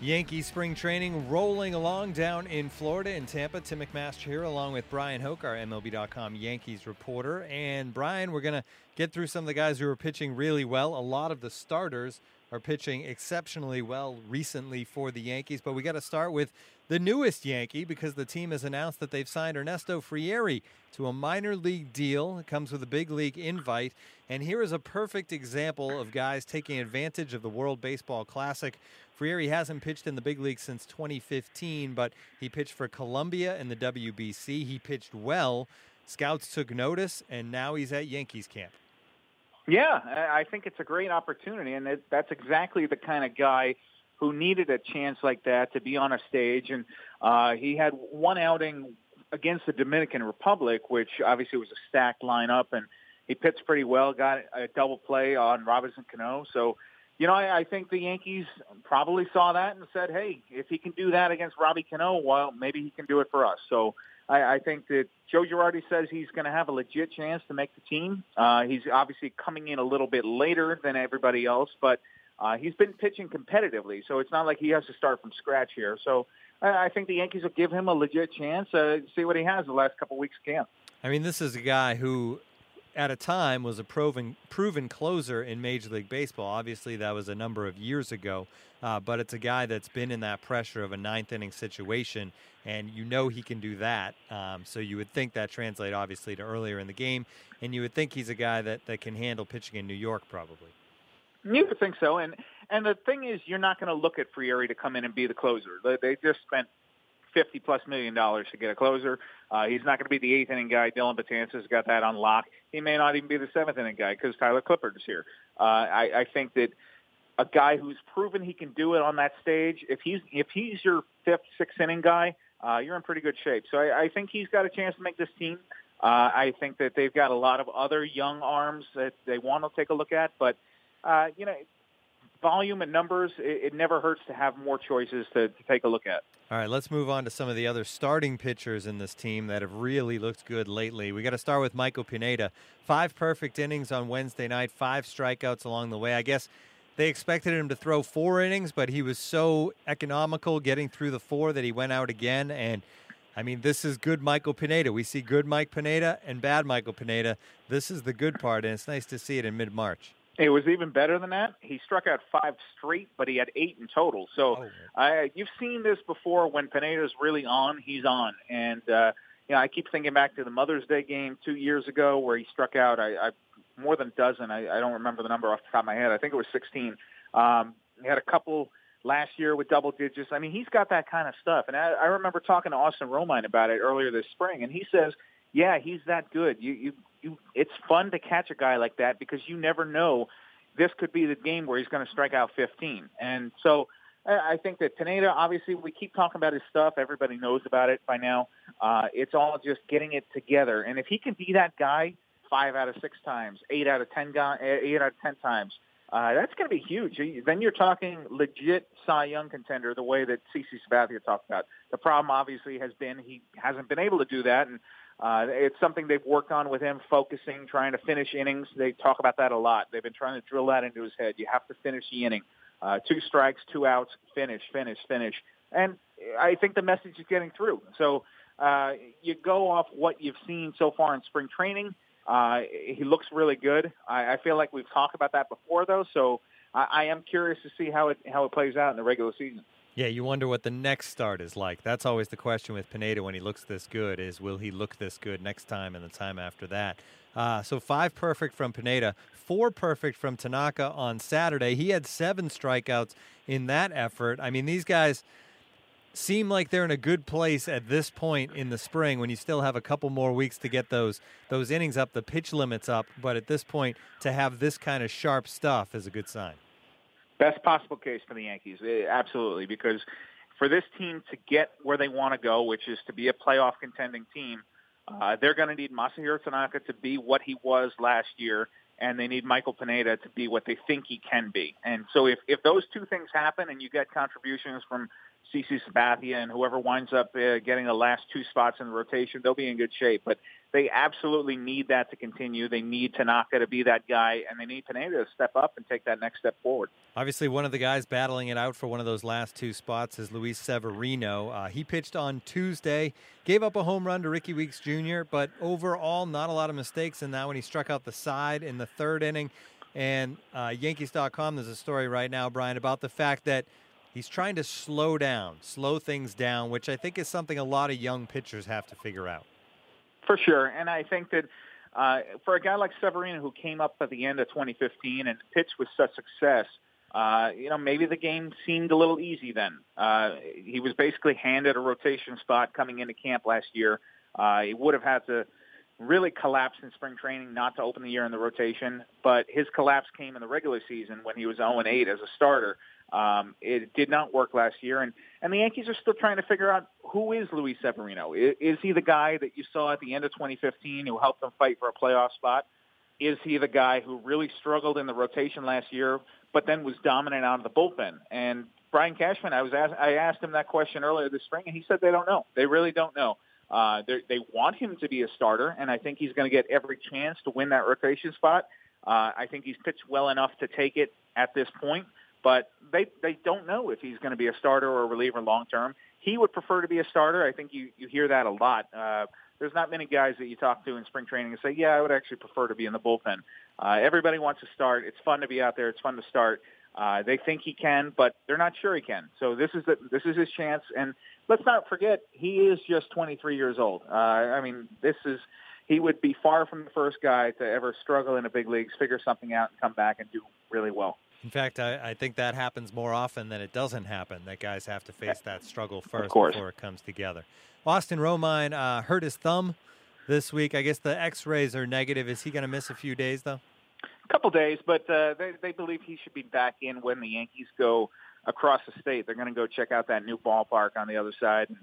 Yankee spring training rolling along down in Florida in Tampa. Tim McMaster here, along with Brian Hoch, our MLB.com Yankees reporter. And Brian, we're going to get through some of the guys who are pitching really well. A lot of the starters are pitching exceptionally well recently for the Yankees. But we got to start with the newest Yankee because the team has announced that they've signed Ernesto Frieri to a minor league deal. It comes with a big league invite. And here is a perfect example of guys taking advantage of the World Baseball Classic. Frieri hasn't pitched in the big league since 2015, but he pitched for Colombia in the WBC. He pitched well. Scouts took notice, and now he's at Yankees camp. Yeah, I think it's a great opportunity, and it, that's exactly the kind of guy who needed a chance like that to be on a stage. And uh, he had one outing against the Dominican Republic, which obviously was a stacked lineup, and he pitched pretty well. Got a double play on Robinson Cano, so you know, I, I think the Yankees probably saw that and said, hey, if he can do that against Robbie Cano, well, maybe he can do it for us. So I, I think that Joe Girardi says he's going to have a legit chance to make the team. Uh, he's obviously coming in a little bit later than everybody else, but uh, he's been pitching competitively, so it's not like he has to start from scratch here. So I, I think the Yankees will give him a legit chance uh, see what he has the last couple weeks of camp. I mean, this is a guy who at a time was a proven proven closer in Major League Baseball. Obviously, that was a number of years ago, uh, but it's a guy that's been in that pressure of a ninth inning situation, and you know he can do that. Um, so you would think that translate obviously to earlier in the game, and you would think he's a guy that, that can handle pitching in New York probably. You would think so, and and the thing is, you're not going to look at Frieri to come in and be the closer. They, they just spent fifty plus million dollars to get a closer. Uh, he's not going to be the eighth inning guy. Dellin Betances got that on lock. He may not even be the seventh inning guy because Tyler Clippard is here. Uh, I, I think that a guy who's proven he can do it on that stage, if he's if he's your fifth, sixth inning guy, uh, you're in pretty good shape. So I, I think he's got a chance to make this team. Uh, I think that they've got a lot of other young arms that they want to take a look at, but uh, you know, volume and numbers, it, it never hurts to have more choices to, to take a look at. All right, let's move on to some of the other starting pitchers in this team that have really looked good lately. We got to start with Michael Pineda. Five perfect innings on Wednesday night, five strikeouts along the way. I guess they expected him to throw four innings, but he was so economical getting through the four that he went out again. And I mean, this is good Michael Pineda. We see good Mike Pineda and bad Michael Pineda. This is the good part, and it's nice to see it in mid March. It was even better than that. He struck out five straight, but he had eight in total. So oh. I, you've seen this before. When Pineda's really on, he's on. And uh, you know, I keep thinking back to the Mother's Day game two years ago where he struck out. I, I more than a dozen. I, I don't remember the number off the top of my head. I think it was 16. Um, he had a couple last year with double digits. I mean, he's got that kind of stuff. And I, I remember talking to Austin Romine about it earlier this spring, and he says, "Yeah, he's that good. You you you, it's fun to catch a guy like that because you never know. This could be the game where he's going to strike out 15. And so I think that Pineda, obviously, we keep talking about his stuff. Everybody knows about it by now. Uh, it's all just getting it together. And if he can be that guy five out of six times, eight out of ten, guy, eight out of ten times, uh, that's going to be huge. Then you're talking legit Cy Young contender, the way that CC Sabathia talked about. The problem, obviously, has been he hasn't been able to do that, and uh, it's something they've worked on with him, focusing, trying to finish innings. They talk about that a lot. They've been trying to drill that into his head. You have to finish the inning. Uh, two strikes, two outs, finish, finish, finish. And I think the message is getting through. So uh, you go off what you've seen so far in spring training. Uh, he looks really good. I, I feel like we've talked about that before, though. So I, I am curious to see how it how it plays out in the regular season. Yeah, you wonder what the next start is like. That's always the question with Pineda when he looks this good: is will he look this good next time and the time after that? Uh, so five perfect from Pineda, four perfect from Tanaka on Saturday. He had seven strikeouts in that effort. I mean, these guys seem like they're in a good place at this point in the spring when you still have a couple more weeks to get those those innings up, the pitch limits up. But at this point, to have this kind of sharp stuff is a good sign. Best possible case for the Yankees, eh, absolutely, because for this team to get where they want to go, which is to be a playoff contending team, uh, they're going to need Masahiro Tanaka to be what he was last year, and they need Michael Pineda to be what they think he can be. And so if, if those two things happen and you get contributions from CC Sabathia and whoever winds up uh, getting the last two spots in the rotation, they'll be in good shape. But they absolutely need that to continue. They need Tanaka to be that guy, and they need Pineda to step up and take that next step forward. Obviously, one of the guys battling it out for one of those last two spots is Luis Severino. Uh, he pitched on Tuesday, gave up a home run to Rickie Weeks Jr., but overall, not a lot of mistakes in that when he struck out the side in the third inning. And uh, Yankees.com, there's a story right now, Brian, about the fact that he's trying to slow down, slow things down, which I think is something a lot of young pitchers have to figure out. For sure, and I think that uh, for a guy like Severino who came up at the end of 2015 and pitched with such success, uh, you know, maybe the game seemed a little easy then. Uh, he was basically handed a rotation spot coming into camp last year. Uh, he would have had to really collapse in spring training not to open the year in the rotation, but his collapse came in the regular season when he was 0-8 as a starter. Um, it did not work last year, and and the Yankees are still trying to figure out who is Luis Severino. Is, is he the guy that you saw at the end of 2015 who helped them fight for a playoff spot? Is he the guy who really struggled in the rotation last year, but then was dominant out of the bullpen? And Brian Cashman, I was asked, I asked him that question earlier this spring, and he said they don't know. They really don't know. Uh, they want him to be a starter, and I think he's going to get every chance to win that rotation spot. Uh, I think he's pitched well enough to take it at this point but they they don't know if he's going to be a starter or a reliever long term. He would prefer to be a starter. I think you you hear that a lot. Uh, there's not many guys that you talk to in spring training and say, yeah, I would actually prefer to be in the bullpen. Uh, everybody wants to start. It's fun to be out there. It's fun to start. Uh, they think he can, but they're not sure he can. So this is the, this is his chance. And let's not forget, he is just 23 years old. Uh, I mean, this is he would be far from the first guy to ever struggle in a big leagues, figure something out, and come back and do really well. In fact, I, I, think that happens more often than it doesn't happen. That guys have to face that struggle first before it comes together. Austin Romine uh, hurt his thumb this week. I guess the X-rays are negative. Is he going to miss a few days though? A couple days, but uh, they they believe he should be back in when the Yankees go across the state. They're going to go check out that new ballpark on the other side and,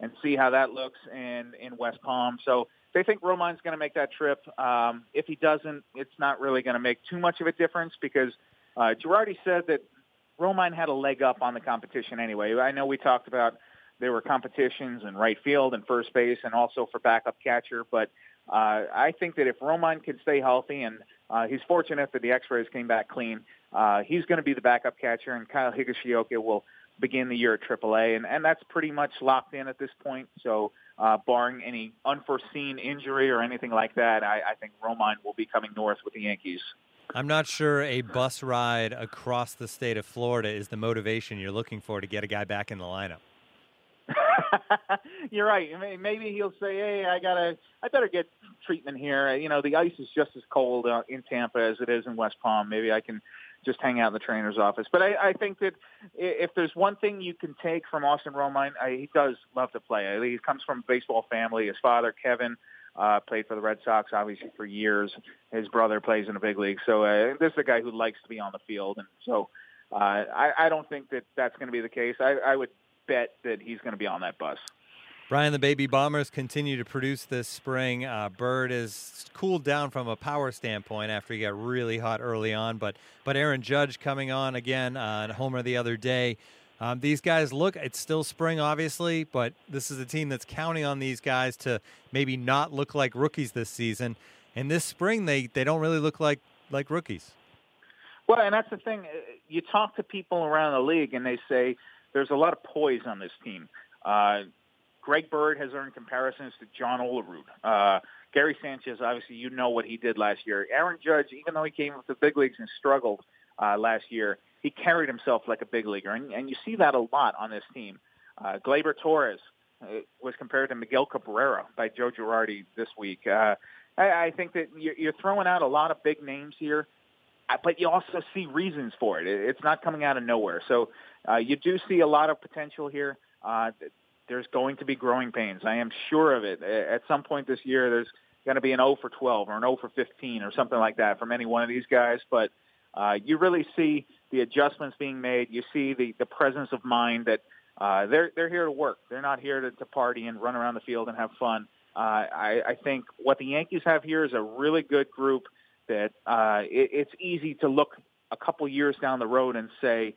and see how that looks in in West Palm. So they think Romine's going to make that trip. Um, if he doesn't, it's not really going to make too much of a difference because uh, Girardi said that Romine had a leg up on the competition anyway. I know we talked about there were competitions in right field and first base and also for backup catcher, but uh, I think that if Romine can stay healthy and uh, he's fortunate that the X-rays came back clean, uh, he's going to be the backup catcher and Kyle Higashioka will begin the year at AAA, and, and that's pretty much locked in at this point. So, uh, barring any unforeseen injury or anything like that, I, I think Romine will be coming north with the Yankees. I'm not sure a bus ride across the state of Florida is the motivation you're looking for to get a guy back in the lineup. you're right. Maybe he'll say, "Hey, I gotta, I better get treatment here." You know, the ice is just as cold uh, in Tampa as it is in West Palm. Maybe I can just hang out in the trainer's office. But I, I think that if there's one thing you can take from Austin Romine, I, he does love to play. He comes from a baseball family. His father, Kevin, uh, played for the Red Sox, obviously for years. His brother plays in the big league, so uh, this is a guy who likes to be on the field, and so uh, I, I don't think that that's going to be the case. I, I would bet that he's going to be on that bus. Brian, the baby bombers continue to produce this spring. Uh, Bird is cooled down from a power standpoint after he got really hot early on, but but Aaron Judge coming on again uh, homer the other day. Um, these guys look, it's still spring, obviously, but this is a team that's counting on these guys to maybe not look like rookies this season. And this spring, they, they don't really look like, like rookies. Well, and that's the thing. Uh, you talk to people around the league, and they say there's a lot of poise on this team. Uh, Greg Bird has earned comparisons to John Olerud. Uh, Gary Sanchez, obviously, you know what he did last year. Aaron Judge, even though he came with the big leagues and struggled uh, last year, he carried himself like a big leaguer, and, and you see that a lot on this team. Uh, Gleyber Torres uh, was compared to Miguel Cabrera by Joe Girardi this week. Uh, I, I think that you're, you're throwing out a lot of big names here, but you also see reasons for it. It's not coming out of nowhere. So uh, you do see a lot of potential here. Uh, there's going to be growing pains. I am sure of it. At some point this year, there's going to be an 0 for 12 or an 0 for 15 or something like that from any one of these guys. But uh, you really see the adjustments being made. You see the, the presence of mind that uh, they're they're here to work. They're not here to, to party and run around the field and have fun. Uh, I, I think what the Yankees have here is a really good group that uh, it, it's easy to look a couple years down the road and say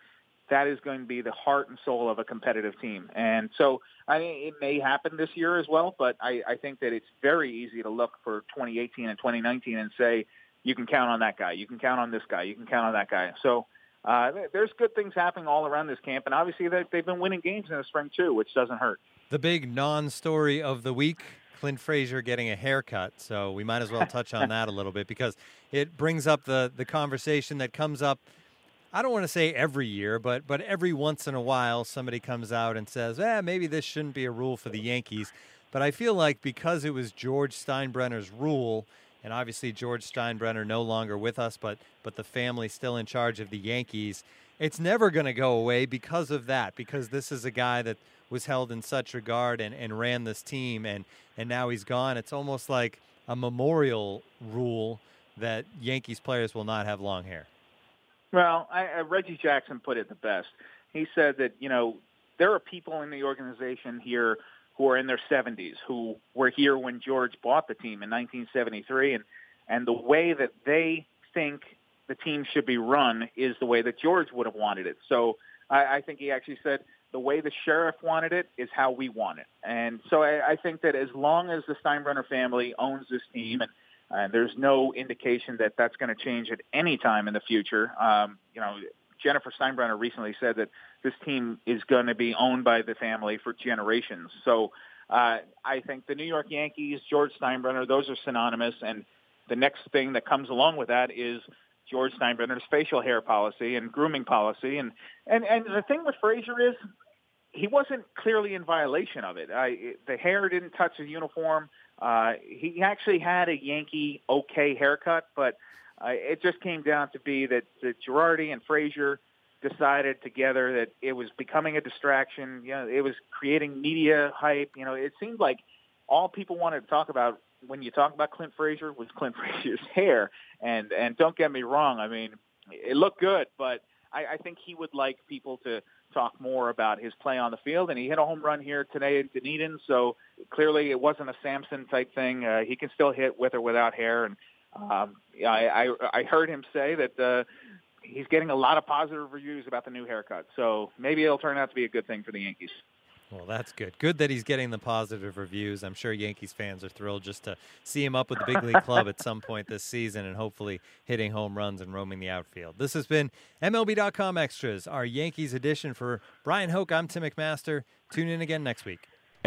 that is going to be the heart and soul of a competitive team. And so I mean, it may happen this year as well, but I, I think that it's very easy to look for 2018 and 2019 and say you can count on that guy, you can count on this guy, you can count on that guy. So uh, there's good things happening all around this camp, and obviously they've been winning games in the spring too, which doesn't hurt. The big non-story of the week. Clint Frazier getting a haircut, so we might as well touch on that a little bit because it brings up the the conversation that comes up I don't want to say every year, but but every once in a while somebody comes out and says, "Eh, maybe this shouldn't be a rule for the Yankees." But I feel like because it was George Steinbrenner's rule, and obviously George Steinbrenner no longer with us, but but the family still in charge of the Yankees. It's never going to go away because of that. Because this is a guy that was held in such regard and, and ran this team, and and now he's gone. It's almost like a memorial rule that Yankees players will not have long hair. Well, I, uh, Reggie Jackson put it the best. He said that you know there are people in the organization here who are in their 70s who were here when George bought the team in 1973, and and the way that they think the team should be run is the way that George would have wanted it. So I, I think he actually said the way the sheriff wanted it is how we want it. And so I, I think that as long as the Steinbrenner family owns this team and uh, there's no indication that that's going to change at any time in the future. Um, you know, Jennifer Steinbrenner recently said that this team is going to be owned by the family for generations. So uh, I think the New York Yankees, George Steinbrenner, those are synonymous. And the next thing that comes along with that is George Steinbrenner's facial hair policy and grooming policy. And and and the thing with Frazier is he wasn't clearly in violation of it. I, the hair didn't touch his uniform. Uh, he actually had a Yankee okay haircut, but uh, it just came down to be that, that Girardi and Frazier decided together that it was becoming a distraction. You know, it was creating media hype. You know, it seemed like all people wanted to talk about when you talk about Clint Frazier was Clint Frazier's hair. And and don't get me wrong, I mean, it looked good, but I, I think he would like people to talk more about his play on the field. And he hit a home run here today in Dunedin, so clearly it wasn't a Samson type thing. Uh, he can still hit with or without hair. And um, I, I, I heard him say that uh, he's getting a lot of positive reviews about the new haircut. So maybe it'll turn out to be a good thing for the Yankees. Well, that's good. Good that he's getting the positive reviews. I'm sure Yankees fans are thrilled just to see him up with the big league club at some point this season and hopefully hitting home runs and roaming the outfield. This has been MLB.com Extras, our Yankees edition. For Brian Hoch, I'm Tim McMaster. Tune in again next week.